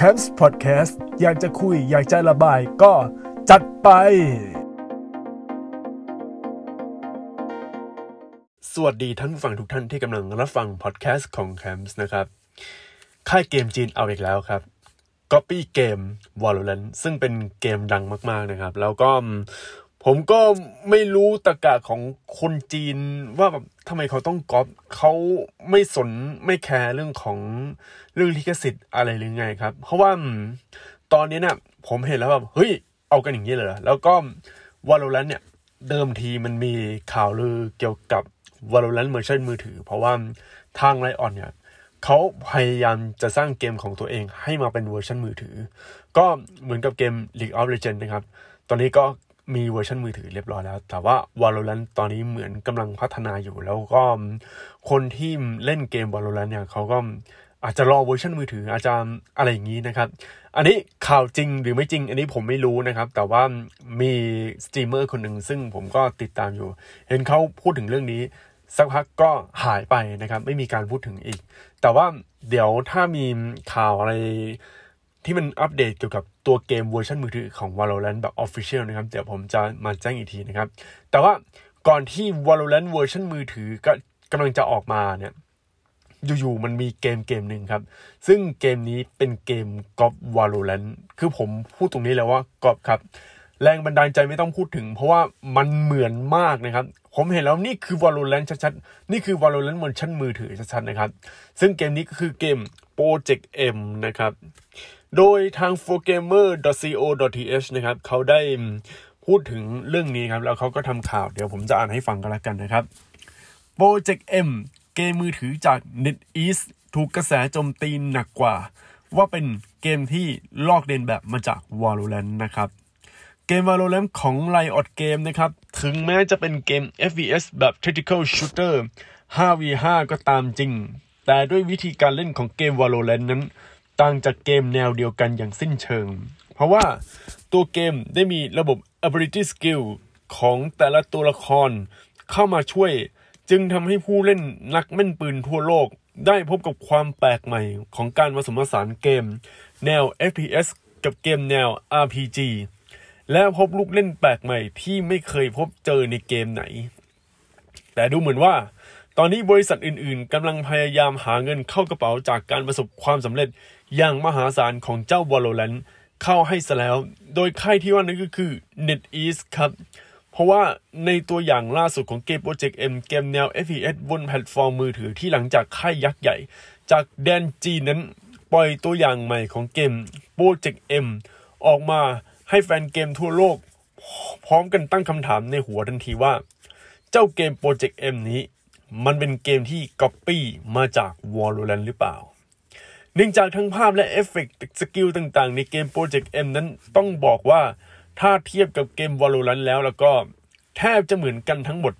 c a m p s Podcast อยากจะคุย อยากจะระบายก็จัดไป สวัสดีท่านผู้ฟังทุกท่านที่กำลังรับฟังพอดแคสต์ของ c a m p s นะครับ ค่ายเกมจีนเอาอีกแล้วครับ Copy เกม Valorant ซึ่งเป็นเกมดังมาก ๆนะครับ แล้วก็ผมก็ไม่รู้ตะกะของคนจีนว่าแบบ ทำไมเขาต้องก๊อปเขาไม่สนไม่แคร์เรื่องของเรื่องลิขสิทธิ์อะไรหรือไงครับ เพราะว่าตอนนี้เนี่ยผมเห็นแล้วแบบเฮ้ยเอากันอย่างนี้เลยเหรอแล้วก็ Valorant เนี่ยเดิมทีมันมีข่าวลือเกี่ยวกับ Valorant version มือถือ เพราะว่าทาง Riot เนี่ยเขาพยายามจะสร้างเกมของตัวเองให้มาเป็นเวอร์ชันมือถือ ก็เหมือนกับเกม League of Legends นะครับ ตอนนี้ก็ มีเวอร์ชันมือถือเรียบร้อยแล้ว แต่ว่า Valorant ตอนนี้เหมือนกำลังพัฒนาอยู่ แล้วก็คนที่เล่นเกม Valorant เนี่ยเขาก็อาจจะรอเวอร์ชันมือถืออาจจะอะไรอย่างนี้นะครับ อันนี้ข่าวจริงหรือไม่จริง อันนี้ผมไม่รู้นะครับ แต่ว่ามีสตรีมเมอร์คนหนึ่งซึ่งผมก็ติดตามอยู่ เห็นเขาพูดถึงเรื่องนี้ สักพักก็หายไปนะครับ ไม่มีการพูดถึงอีก แต่ว่าเดี๋ยวถ้ามีข่าวอะไร ที่มันอัปเดตเกี่ยวกับตัวเกมเวอร์ชันมือถือของ Valorant แบบ Official นะครับ เดี๋ยวผมจะมาแจ้งอีกทีนะครับ แต่ว่าก่อนที่ Valorant เวอร์ชันมือถือก็กำลังจะออกมาเนี่ยอยู่ๆมันมีเกมเกมหนึ่งครับ ซึ่งเกมนี้เป็นเกมก๊อป Valorant คือผมพูดตรงนี้แล้วว่าก๊อปครับ แรงบันดาลใจไม่ต้องพูดถึง เพราะว่ามันเหมือนมากนะครับ ผมเห็นแล้วนี่คือ Valorant ชัดๆ นี่คือ Valorant เวอร์ชันมือถือชัดๆนะครับ ซึ่งเกมนี้ก็คือเกม Project M นะครับ โดยทาง 4gamer.co.th นะครับเขาได้พูดถึงเรื่องนี้ครับ แล้วเขาก็ทำข่าวเดี๋ยวผมจะอ่านให้ฟังกันแล้วกันนะครับ Project M เกมมือถือจาก NetEase ถูกกระแสโจมตีหนักกว่า ว่าเป็นเกมที่ลอกเลียนแบบมาจาก Valorant นะครับเกม Valorant ของ Riot Game นะครับ ถึงแม้จะเป็นเกม FPS แบบ Tactical Shooter 5v5 ก็ตามจริง แต่ด้วยวิธีการเล่นของเกม Valorant นั้น ต่างจากเกมแนวเดียวกันอย่างสิ้นเชิง เพราะว่าตัวเกมได้มีระบบ ability skill ของแต่ละตัวละครเข้ามาช่วย จึงทำให้ผู้เล่นนักแม่นปืนทั่วโลก ได้พบกับความแปลกใหม่ของการผสมผสานเกม แนว FPS กับเกมแนว RPG และพบลูกเล่นแปลกใหม่ที่ไม่เคยพบเจอในเกมไหน แต่ดูเหมือนว่า ตอนนี้บริษัทอื่นๆกำลังพยายามหาเงินเข้ากระเป๋าจากการประสบความสำเร็จอย่างมหาศาลของเจ้า Valorant เข้าให้ซะแล้ว โดยค่ายที่ว่านั้นก็คือ NetEase ครับ เพราะว่าในตัวอย่างล่าสุดของเกม Project M เกมแนว FPS บนแพลตฟอร์มมือถือที่หลังจากค่ายยักษ์ใหญ่ จากแดนจีนนั้น ปล่อยตัวอย่างใหม่ของเกม Project M ออกมาให้แฟนเกมทั่วโลก พร้อมกันตั้งคำถามในหัวทันทีว่า เจ้าเกม Project M นี้ มันเป็นเกมที่ก๊อปปี้มาจาก Valorant หรือเปล่า เนื่องจากทั้งภาพและเอฟเฟกต์สกิลต่างๆ ในเกม Project M นั้นต้องบอกว่าถ้าเทียบกับเกม Valorant แล้วแล้วก็แทบจะเหมือนกันทั้งหมด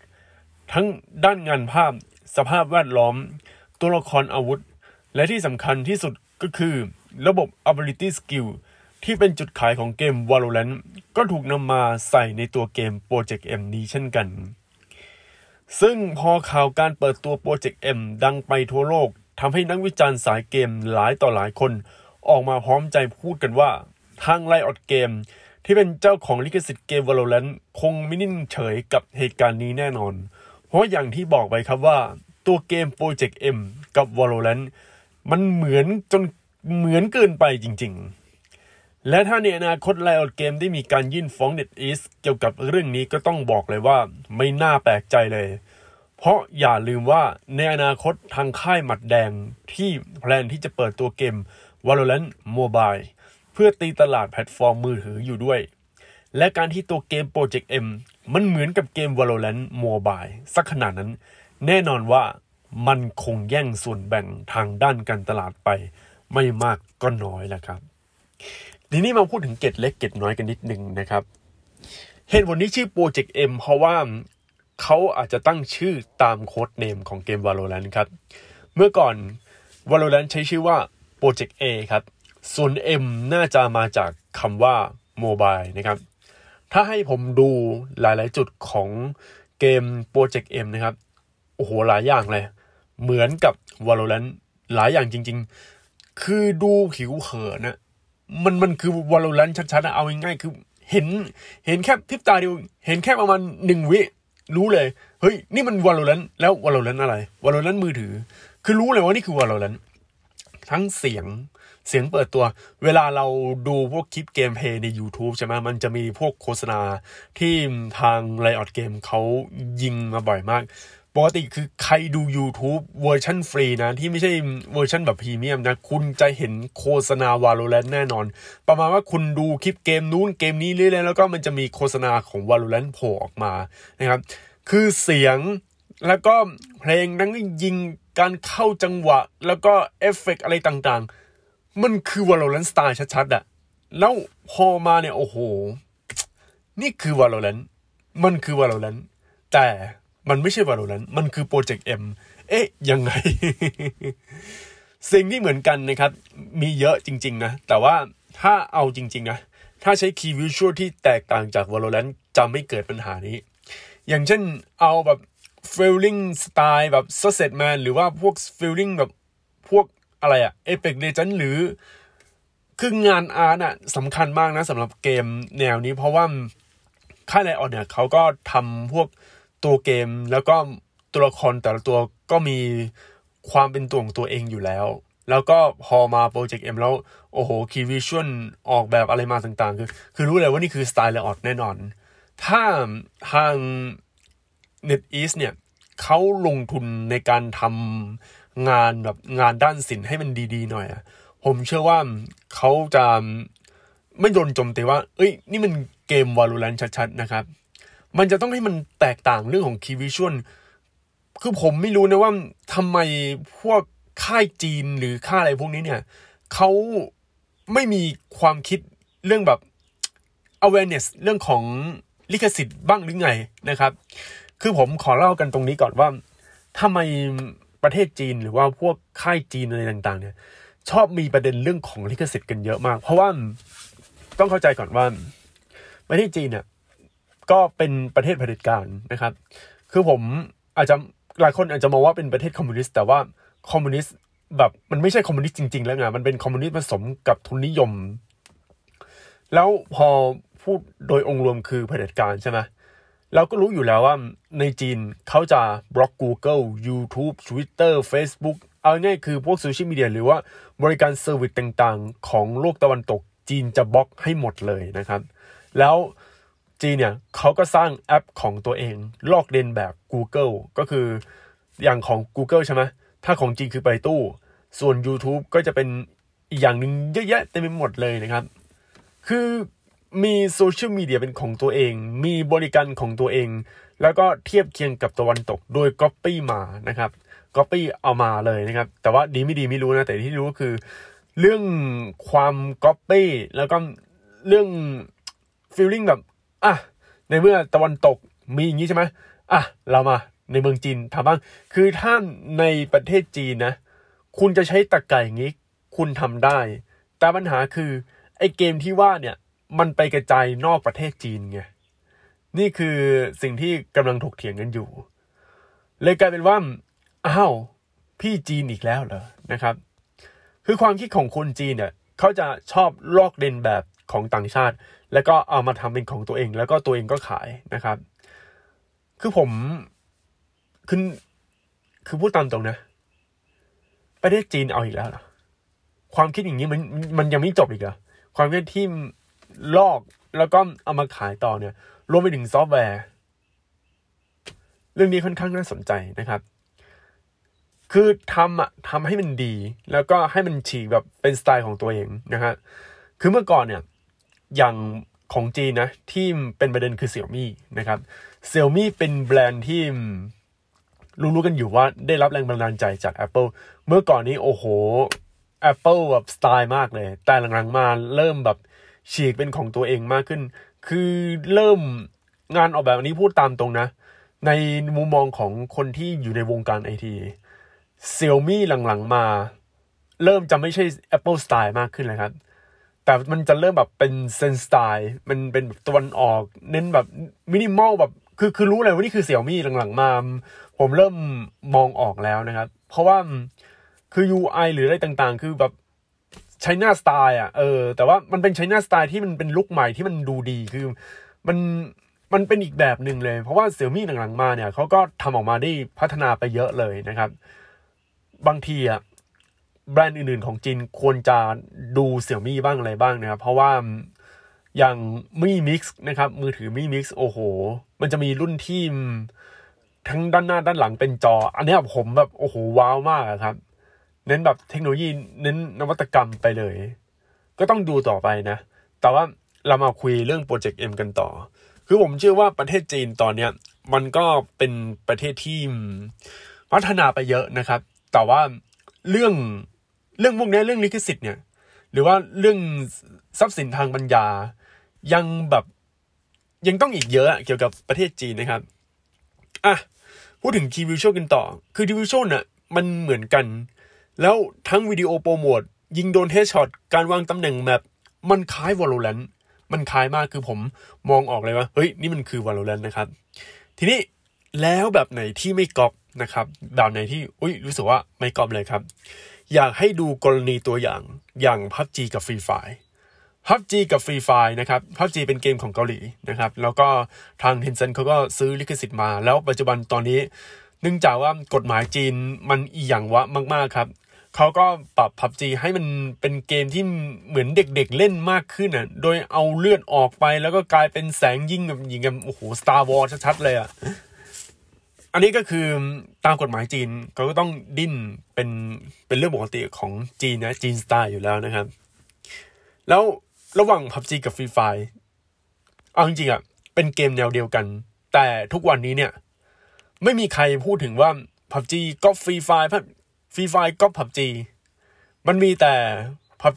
ทั้งด้านงานภาพ สภาพแวดล้อม ตัวละครอาวุธ และที่สำคัญที่สุดก็คือระบบ ability skill ที่เป็นจุดขายของเกม Valorant ก็ถูกนำมาใส่ในตัวเกม Project M นี้เช่นกัน ซึ่งพอข่าวการเปิดตัว Project M ดังไปทั่วโลกทำให้นักวิจารณ์สายเกมหลายต่อหลายคน ออกมาพร้อมใจพูดกันว่า ทาง Riot Game ที่เป็นเจ้าของลิขสิทธิ์เกม Valorant คงไม่นิ่งเฉยกับเหตุการณ์นี้แน่นอน เพราะอย่างที่บอกไปครับว่า ตัวเกม Project M กับ Valorant มันเหมือนจนเหมือนเกินไปจริง ๆ และถ้าในอนาคต Riot Game ได้มีการยื่นฟ้อง NetEase เกี่ยวกับเรื่องนี้ก็ต้องบอกเลยว่าไม่น่าแปลกใจเลย เพราะอย่าลืมว่าในอนาคตทางค่ายหมัดแดงที่แพลนที่จะเปิดตัวเกม Valorant Mobile เพื่อตีตลาดแพลตฟอร์มมือถืออยู่ด้วย และการที่ตัวเกม Project M มันเหมือนกับเกม Valorant Mobile สักขนาดนั้น แน่นอนว่ามันคงแย่งส่วนแบ่งทางด้านการตลาดไป ไม่มากก็น้อยแหละครับ ทีนี้มาพูดถึงเกตเล็กเกตน้อยกันนิดหนึ่งนะครับ เหตุผลที่ชื่อ Project M เพราะว่าเขาอาจจะตั้งชื่อตามโค้ดเนมของเกม Valorant ครับ เมื่อก่อน Valorant ใช้ชื่อว่า Project A ครับ ส่วน M น่าจะมาจากคำว่า Mobile นะครับ ถ้าให้ผมดูหลาย ๆ จุดของเกม Project M นะครับ โอ้โห หลายอย่างเลย เหมือนกับ Valorant หลายอย่างจริง ๆ คือดูผิวเผินนะ มันมันคือ Valorant ชัดๆนะเอาง่ายๆคือ เห็นเห็นแค่พริบตาเดียวเห็นแค่ประมาณหนึ่งวิรู้เลย เฮ้ย นี่มัน Valorant แล้ว Valorant อะไร Valorant มือถือ คือรู้เลยว่านี่คือ Valorant ทั้งเสียงเสียงเปิดตัว เวลาเราดูพวกคลิปเกมเพลย์ใน YouTube ใช่ไหมมันจะมีพวกโฆษณาที่ทาง Riot Game เขายิงมาบ่อยมาก ปกติคือใครดู YouTube เวอร์ชันฟรีนะ ที่ไม่ใช่เวอร์ชันแบบพรีเมียมนะ คุณจะเห็นโฆษณา Valorant แน่นอน ประมาณว่าคุณดูคลิปเกมนู้นเกมนี้เรื่อยๆแล้วก็มันจะมีโฆษณาของ Valorant โผล่ออกมานะครับ คือเสียงแล้วก็เพลงนั้นยิงกันเข้าจังหวะ แล้วก็เอฟเฟกต์อะไรต่างๆ มันคือ Valorant สไตล์ชัดๆอะแล้วพอมาเนี่ย โอ้โห นี่คือ Valorant มันคือ Valorant แต่ มันไม่ใช่ Valorant มันคือ Project M เอ๊ะ ยังไง สิ่งที่เหมือนกันนะครับ มีเยอะจริง ๆ นะ แต่ว่าถ้าเอาจริง ๆ นะ ถ้าใช้ Key Visual ที่แตกต่างจาก Valorant จะไม่เกิดปัญหานี้ อย่างเช่นเอาแบบ feeling สไตล์แบบ Success Man หรือว่าพวก feeling แบบพวกอะไรอะ Apex Legends หรือ คืองานอาร์ตอะสำคัญมากนะสำหรับเกมแนวนี้เพราะว่าค่าย Riot เนี่ยเขาก็ทำพวก ตัวเกมแล้วก็ตัวละครแต่ละตัวก็มีความเป็นตัวของตัวเองอยู่แล้ว แล้วก็พอมา Project M แล้ว โอ้โห key visual ออกแบบอะไรมาต่างๆ คือ คือรู้เลยว่านี่คือสไตล์ Riot แน่นอน ถ้าทาง NetEase เนี่ยเขาลงทุนในการทำงานแบบงานด้านศิลป์ให้มันดีๆหน่อยอะผมเชื่อว่าเขาจะไม่โดนจมตีว่า เอ้ย นี่มันเกม Valorant ชัดๆนะครับ มันจะต้องให้มันแตกต่างเรื่องของ Key Visual คือผมไม่รู้นะว่าทำไมพวกค่ายจีนหรือค่ายอะไรพวกนี้เนี่ยเขาไม่มีความคิดเรื่องแบบ awareness เรื่องของลิขสิทธิ์บ้างหรือไงนะครับ คือผมขอเล่ากันตรงนี้ก่อนว่าทำไมประเทศจีนหรือว่าพวกค่ายจีนอะไรต่าง ๆ เนี่ย ชอบมีประเด็นเรื่องของลิขสิทธิ์กันเยอะมาก เพราะว่าต้องเข้าใจก่อนว่าประเทศจีนเนี่ย ก็เป็นประเทศเผด็จการนะครับ คือผมอาจจะหลายคนอาจจะมองว่าเป็นประเทศคอมมิวนิสต์แต่ว่าคอมมิวนิสต์แบบมันไม่ใช่คอมมิวนิสต์จริง ๆ แล้วไงมันเป็นคอมมิวนิสต์ผสมกับทุนนิยม แล้วพอพูดโดยองค์รวมคือเผด็จการใช่ไหมเราก็รู้อยู่แล้วว่าในจีนเขาจะบล็อก Google YouTube Twitter Facebook เอาง่ายคือพวกโซเชียลมีเดียหรือว่าบริการ service ต่างๆ ของโลกตะวันตกจีนจะบล็อกให้หมดเลยนะครับ แล้ว จีนเนี่ยเขาก็สร้างแอปของตัวเอง ลอกเลียนแบบ Google ก็คืออย่างของ Google ใช่ไหมถ้าของจีนคือไปตู้ ส่วน YouTube ก็จะเป็นอีกอย่างหนึ่งเยอะแยะเต็มไปหมดเลยนะครับ คือมีโซเชียลมีเดียเป็นของตัวเอง มีบริการของตัวเอง แล้วก็เทียบเคียงกับตะวันตกโดย Copy มานะครับ Copy เอามาเลยนะครับ แต่ว่าดีไม่ดีไม่รู้นะ แต่ที่รู้ก็คือ เรื่องความ Copy แล้วก็เรื่อง feeling แบบ อะในเมื่อตะวันตกมีอย่างนี้ใช่ไหมอะเรามาในเมืองจีนทำบ้าง คือถ้าในประเทศจีนนะ คุณจะใช้ตะไก่อย่างนี้ คุณทำได้ แต่ปัญหาคือไอ้เกมที่ว่าเนี่ย มันไปกระจายนอกประเทศจีนไง นี่คือสิ่งที่กำลังถกเถียงกันอยู่ เลยกลายเป็นว่า อ้าว พี่จีนอีกแล้วเหรอ นะครับ คือความคิดของคนจีนเนี่ย เขาจะชอบลอกเลียนแบบ ของต่างชาติ แล้วก็เอามาทำเป็นของตัวเอง แล้วก็ตัวเองก็ขายนะครับ คือผมคือคือพูดตามตรงนะประเทศจีนเอาอีกแล้วเหรอความคิดอย่างนี้มันมันยังไม่จบอีกเหรอความคิดที่ลอกแล้วก็เอามาขายต่อเนี่ย รวมไปถึงซอฟต์แวร์ เรื่องนี้ค่อนข้างน่าสนใจนะครับ คือทำอะทำให้มันดี แล้วก็ให้มันฉีกแบบเป็นสไตล์ของตัวเองนะฮะคือเมื่อก่อนเนี่ย อย่างของจีนนะที่เป็นประเด็นคือเสี่ยวมี่นะครับเสี่ยวมี่เป็นแบรนด์ที่รู้ๆกันอยู่ว่าได้รับแรงบันดาลใจจาก Apple เมื่อก่อนนี้โอ้โห Apple แบบสไตล์มากเลย แต่หลังๆมาเริ่มแบบฉีกเป็นของตัวเองมากขึ้น คือเริ่มงานออกแบบนี้พูดตามตรงนะ ในมุมมองของคนที่อยู่ในวงการไอทีเสียวหมี่หลังๆมา เริ่มจะไม่ใช่ Apple สไตล์มากขึ้นเลยครับ แต่มันจะเริ่มแบบเป็นเซนสไตล์มันเป็นแบบตะวันออก เน้นแบบมินิมอลแบบคือคือรู้เลยว่านี่คือเสียวหมี่หลังๆมา ผมเริ่มมองออกแล้วนะครับ เพราะว่าคือ UI หรืออะไรต่างๆ คือแบบ China style อะเออแต่ว่ามันเป็น China style ที่มันเป็นลุคใหม่ที่มันดูดีคือมันมันเป็นอีกแบบหนึ่งเลย เพราะว่าเสี่ยวมี่หลังๆมาเนี่ยเขาก็ทำออกมาได้พัฒนาไปเยอะเลยนะครับ บางทีอะ แบรนด์อื่นๆของจีนควรจะดูเสี่ยมี่บ้างอะไรบ้างนะครับ เพราะว่าอย่างมี่มิกซ์นะครับ มือถือมี่มิกซ์โอ้โห มันจะมีรุ่นที่ทั้งด้านหน้าด้านหลังเป็นจอ อันนี้ผมแบบโอ้โหว้าวมากครับ เน้นแบบเทคโนโลยีเน้นนวัตกรรมไปเลย ก็ต้องดูต่อไปนะ แต่ว่าเรามาคุยเรื่อง Project M กันต่อ คือผมเชื่อว่าประเทศจีนตอนเนี้ย มันก็เป็นประเทศที่พัฒนาไปเยอะนะครับ แต่ว่าเรื่อง เรื่องพวกนี้เรื่องลิขสิทธิ์เนี่ย หรือว่าเรื่องทรัพย์สินทางปัญญา ยังแบบยังต้องอีกเยอะเกี่ยวกับประเทศจีนนะครับอะพูดถึง key visual กันต่อ คือ key visual น่ะมันเหมือนกัน แล้วทั้งวิดีโอโปรโมทยิงโดน headshot การวางตำแหน่งแมปมันคล้าย Valorant มันคล้ายมากคือผมมองออกเลยว่า เฮ้ย นี่มันคือ Valorant นะครับ ทีนี้แล้วแบบไหนที่ไม่ก๊อปนะครับแบบไหนที่อุ้ยรู้สึกว่าไม่ก๊อปเลยครับ อยากให้ดูกรณีตัวอย่างอย่าง PUBG กับ Free Fire PUBG กับ Free Fire นะครับ PUBG เป็นเกมของเกาหลีนะครับ แล้วก็ทาง Tencent เขาก็ซื้อลิขสิทธิ์มา แล้วปัจจุบันตอนนี้ เนื่องจากว่ากฎหมายจีนมันอีหยังวะมากๆครับเขาก็ปรับพับจีให้มันเป็นเกมที่เหมือนเด็กๆเล่นมากขึ้นอะ โดยเอาเลือดออกไปแล้วก็กลายเป็นแสงยิ่งแบบยิงกันโอ้โหสตาร์วอลชัดๆเลยอะ อันนี้ก็คือตามกฎหมายจีนเขาก็ต้องดิ้นเป็นเป็นเรื่องปกติของจีนนะจีนสไตล์อยู่แล้วนะครับ แล้วระหว่าง PUBG กับ Free Fire เอาจริงๆอะเป็นเกมแนวเดียวกัน แต่ทุกวันนี้เนี่ย ไม่มีใครพูดถึงว่า PUBG ก็ Free Fire Free Fire ก๊อป PUBG มันมีแต่พับ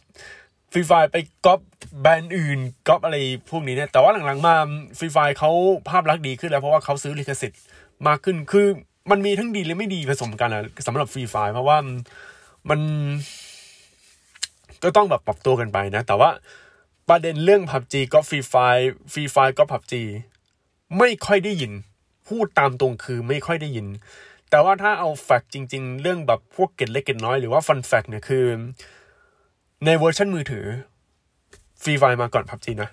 Free Fire ไปก๊อปแบรนด์อื่นก๊อปอะไรพวกนี้เนี่ยแต่ว่าหลังๆมา Free Fire เขาภาพลักษณ์ดีขึ้นแล้วเพราะว่าเขาซื้อลิขสิทธิ์มากขึ้นคือมันมีทั้งดีและไม่ดีผสมกันอะสำหรับ Free Fire เพราะว่ามันก็ต้องแบบปรับตัวกันไปนะ แต่ว่าประเด็นเรื่อง PUBG ก็ Free Fire Free Fire ก็ PUBG ไม่ค่อยได้ยิน พูดตามตรงคือไม่ค่อยได้ยิน แต่ว่าถ้าเอา fact จริง ๆ เรื่องแบบพวกเกร็ดเล็กเกร็ดน้อยหรือว่า fun fact เนี่ยคือ ในเวอร์ชันมือถือ Free Fire มาก่อน PUBG นะ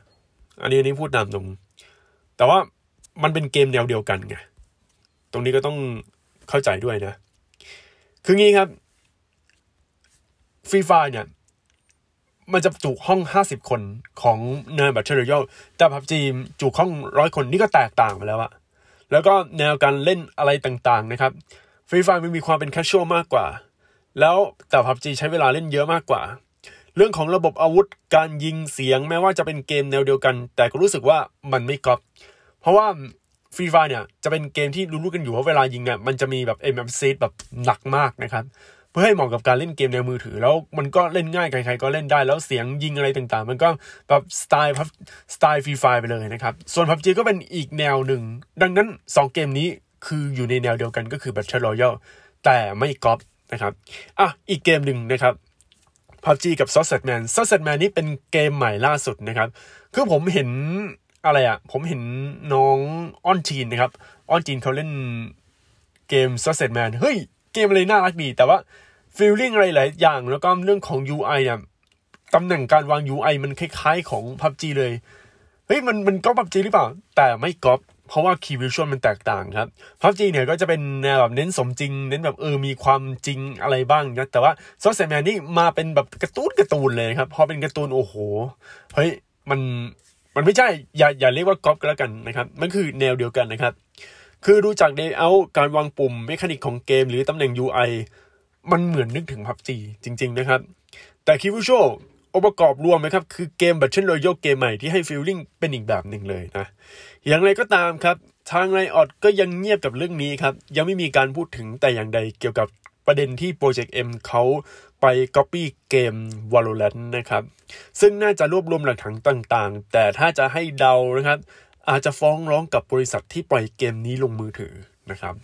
อันนี้อันนี้พูดตามตรง แต่ว่ามันเป็นเกมแนวเดียวกันไง ตรงนี้ก็ต้องเข้าใจด้วยนะ คืองี้ครับ Free Fire เนี่ยมันจะจุห้องห้าสิบคนของเนิน Battle Royale แต่ PUBG จุห้องร้อยคนนี่ก็แตกต่างไปแล้วอะแล้วก็แนวการเล่นอะไรต่างๆนะครับ Free Fire มันมีความเป็น casual มากกว่า แล้วแต่ PUBG ใช้เวลาเล่นเยอะมากกว่า เรื่องของระบบอาวุธการยิงเสียงแม้ว่าจะเป็นเกมแนวเดียวกัน แต่ก็รู้สึกว่ามันไม่ก๊อปเพราะว่าFree Fire เนี่ยจะเป็นเกมที่รู้ๆกันอยู่ว่าเวลายิงเนี่ยมันจะมีแบบ aim assist แบบหนักมากนะครับเพื่อให้เหมาะกับการเล่นเกมในมือถือ แล้วมันก็เล่นง่ายใครๆก็เล่นได้แล้วเสียงยิงอะไรต่างๆ มันก็แบบสไตล์สไตล์ Free Fire ไปเลยนะครับส่วน PUBG ก็เป็นอีกแนวหนึ่ง ดังนั้น 2 เกมนี้คืออยู่ในแนวเดียวกันก็คือ Battle Royale แต่ไม่ก๊อปนะครับอะอีกเกมหนึ่งนะครับ PUBG กับ Sausage Man Sausage Man นี่เป็นเกมใหม่ล่าสุดนะครับ คือผมเห็นอะไรอะ่ะผมเห็นน้องอ้อนจีนนะครับอ้อนจีนเขาเล่นเกม Sausage Man เฮ้ย เกมอะไรน่ารักดี แต่ว่า feeling อะไรหลายอย่าง แล้วก็เรื่องของ UI เนี่ยตำแหน่งการวาง UI มันคล้ายๆของ PUBG เลย เฮ้ย มันมันก๊อป PUBG หรือเปล่า แต่ไม่ก๊อป เพราะว่า key visual มันแตกต่างครับ PUBG เนี่ยก็จะเป็นแนวแบบเน้นสมจริง เน้นแบบเออมีความจริงอะไรบ้างนะแต่ว่า Sausage Man นี่มาเป็นแบบการ์ตูนการ์ตูนเลยครับพอเป็นการ์ตูนโอ้โหเฮ้ยมันมันไม่ใช่อย่าอย่าเรียกว่าก๊อปก็แล้วกันนะครับ มันคือแนวเดียวกันนะครับ คือดูจาก layout การวางปุ่ม mechanic ของเกมหรือตำแหน่ง UI มันเหมือนนึกถึง PUBG จริง ๆ นะครับ แต่ key visual องค์ประกอบรวมนะครับ คือเกม Battle Royale เกมใหม่ที่ให้ feeling เป็นอีกแบบหนึ่งเลยนะ อย่างไรก็ตามครับ ทาง Riot ก็ยังเงียบกับเรื่องนี้ครับ ยังไม่มีการพูดถึงแต่อย่างใดเกี่ยวกับประเด็นที่ Project M เขาไป Copy เกม Valorant นะครับ ซึ่งน่าจะรวบรวมหลักฐานต่างๆ แต่ถ้าจะให้เดานะครับ อาจจะฟ้องร้องกับบริษัทที่ปล่อยเกมนี้ลงมือถือนะครับ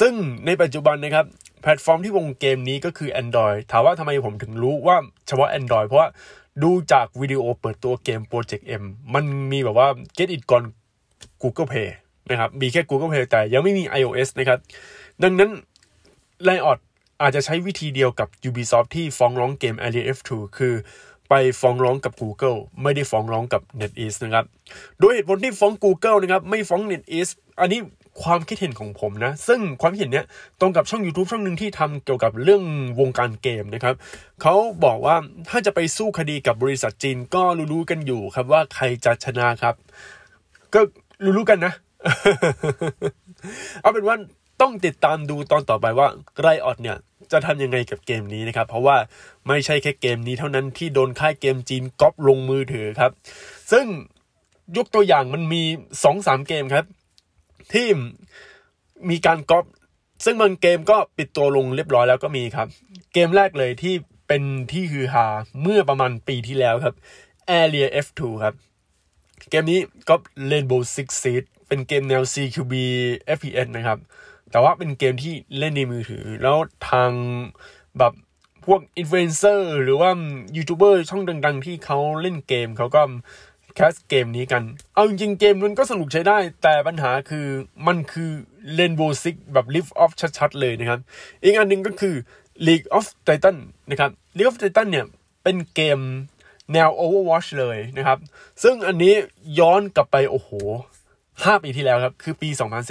ซึ่งในปัจจุบันนะครับ แพลตฟอร์มที่วงเกมนี้ก็คือ Android ถามว่าทำไมผมถึงรู้ว่าเฉพาะ Android เพราะว่าดูจากวิดีโอเปิดตัวเกม Project M มันมีแบบว่า Get It ก่อน Google Play นะครับ มีแค่ Google Play แต่ยังไม่มี iOS นะครับ ดังนั้นไลออดอาจจะใช้วิธีเดียวกับ Ubisoft ที่ฟ้องร้องเกม Alien F2 คือไปฟ้องร้องกับ Google ไม่ได้ฟ้องร้องกับ NetEase นะครับ โดยเหตุผลที่ฟ้อง Google นะครับ ไม่ฟ้อง NetEase อันนี้ ความคิดเห็นของผมนะ ซึ่งความคิดเห็นเนี้ยตรงกับช่อง YouTube ช่องหนึ่งที่ทำเกี่ยวกับเรื่องวงการเกมนะครับเขาบอกว่าถ้าจะไปสู้คดีกับบริษัทจีนก็รู้ๆกันอยู่ครับว่าใครจะชนะครับ ก็รู้ๆกันนะ เอาเป็นว่าต้องติดตามดูตอนต่อไปว่าไรออดเนี่ยจะทำยังไงกับเกมนี้นะครับ เพราะว่าไม่ใช่แค่เกมนี้เท่านั้นที่โดนค่ายเกมจีนก๊อปลงมือถือครับ ซึ่งยกตัวอย่างมันมีสองสามเกมครับ ที่มีการก๊อปซึ่งบางเกมก็ปิดตัวลงเรียบร้อยแล้วก็มีครับ เกมแรกเลยที่เป็นที่ฮือฮาเมื่อประมาณปีที่แล้วครับ Area F2 ครับ เกมนี้ก็ Rainbow Six Siege เป็นเกมแนว CQB FPS นะครับ แต่ว่าเป็นเกมที่เล่นในมือถือ แล้วทางแบบพวกอินฟลูเอนเซอร์หรือว่ายูทูบเบอร์ช่องดัง ๆ ที่เขาเล่นเกมเขาก็ cast เกมนี้กัน เอาจริงเกมมันก็สนุกใช้ได้ แต่ปัญหาคือมันคือ Rainbow Six แบบ rip-off ชัดๆ เลยนะครับ อีกอันหนึ่งก็คือ League of Titan นะครับ League of Titan เนี่ย เป็นเกมแนว Overwatch เลยนะครับ ซึ่งอันนี้ย้อนกลับไป โอ้โห5ปีที่แล้วครับ คือปี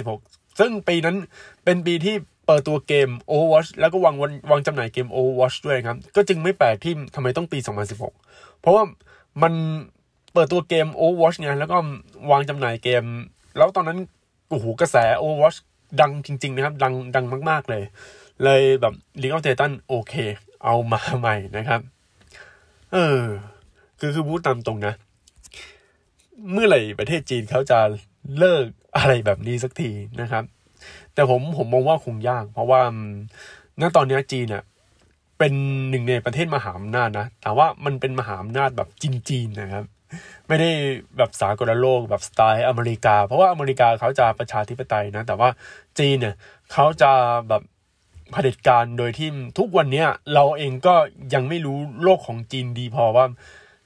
2016 ซึ่งปีนั้นเป็นปีที่เปิดตัวเกม Overwatch แล้วก็วางวางจำหน่ายเกม Overwatch ด้วยครับ ก็จึงไม่แปลกที่ทำไมต้องปี 2016 เพราะว่ามัน เปิดตัวเกม Overwatch ไงแล้วก็วางจำหน่ายเกม แล้วตอนนั้นโอ้โหกระแส Overwatch ดังจริง ๆ นะครับ ดังดังมาก ๆ เลย เลยแบบ League of Titan โอเค เอามาใหม่นะครับ เออ คือคือพูดตามตรงนะ เมื่อไหร่ประเทศจีนเขาจะเลิกอะไรแบบนี้สักทีนะครับ แต่ผมผมมองว่าคงยาก เพราะว่าณตอนนี้จีนเนี่ยเป็นหนึ่งในประเทศมหาอำนาจนะ แต่ว่ามันเป็นมหาอำนาจแบบจีนๆนะครับ ไม่ได้แบบสากลโลกแบบสไตล์อเมริกา เพราะว่าอเมริกาเขาจะประชาธิปไตยนะ แต่ว่าจีนเนี่ยเขาจะแบบเผด็จการโดยที่ทุกวันเนี้ยเราเองก็ยังไม่รู้โลกของจีนดีพอว่า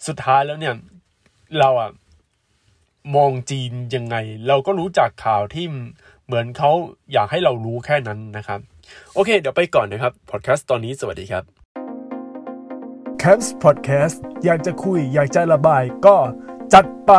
สุดท้ายแล้วเนี่ยเราอะมองจีนยังไง เราก็รู้จักข่าวที่เหมือนเขาอยากให้เรารู้แค่นั้นนะครับ โอเค เดี๋ยวไปก่อนนะครับ พอดแคสต์ตอนนี้สวัสดีครับ Camps Podcast อยากจะคุยอยากจะระบายก็ จัดไป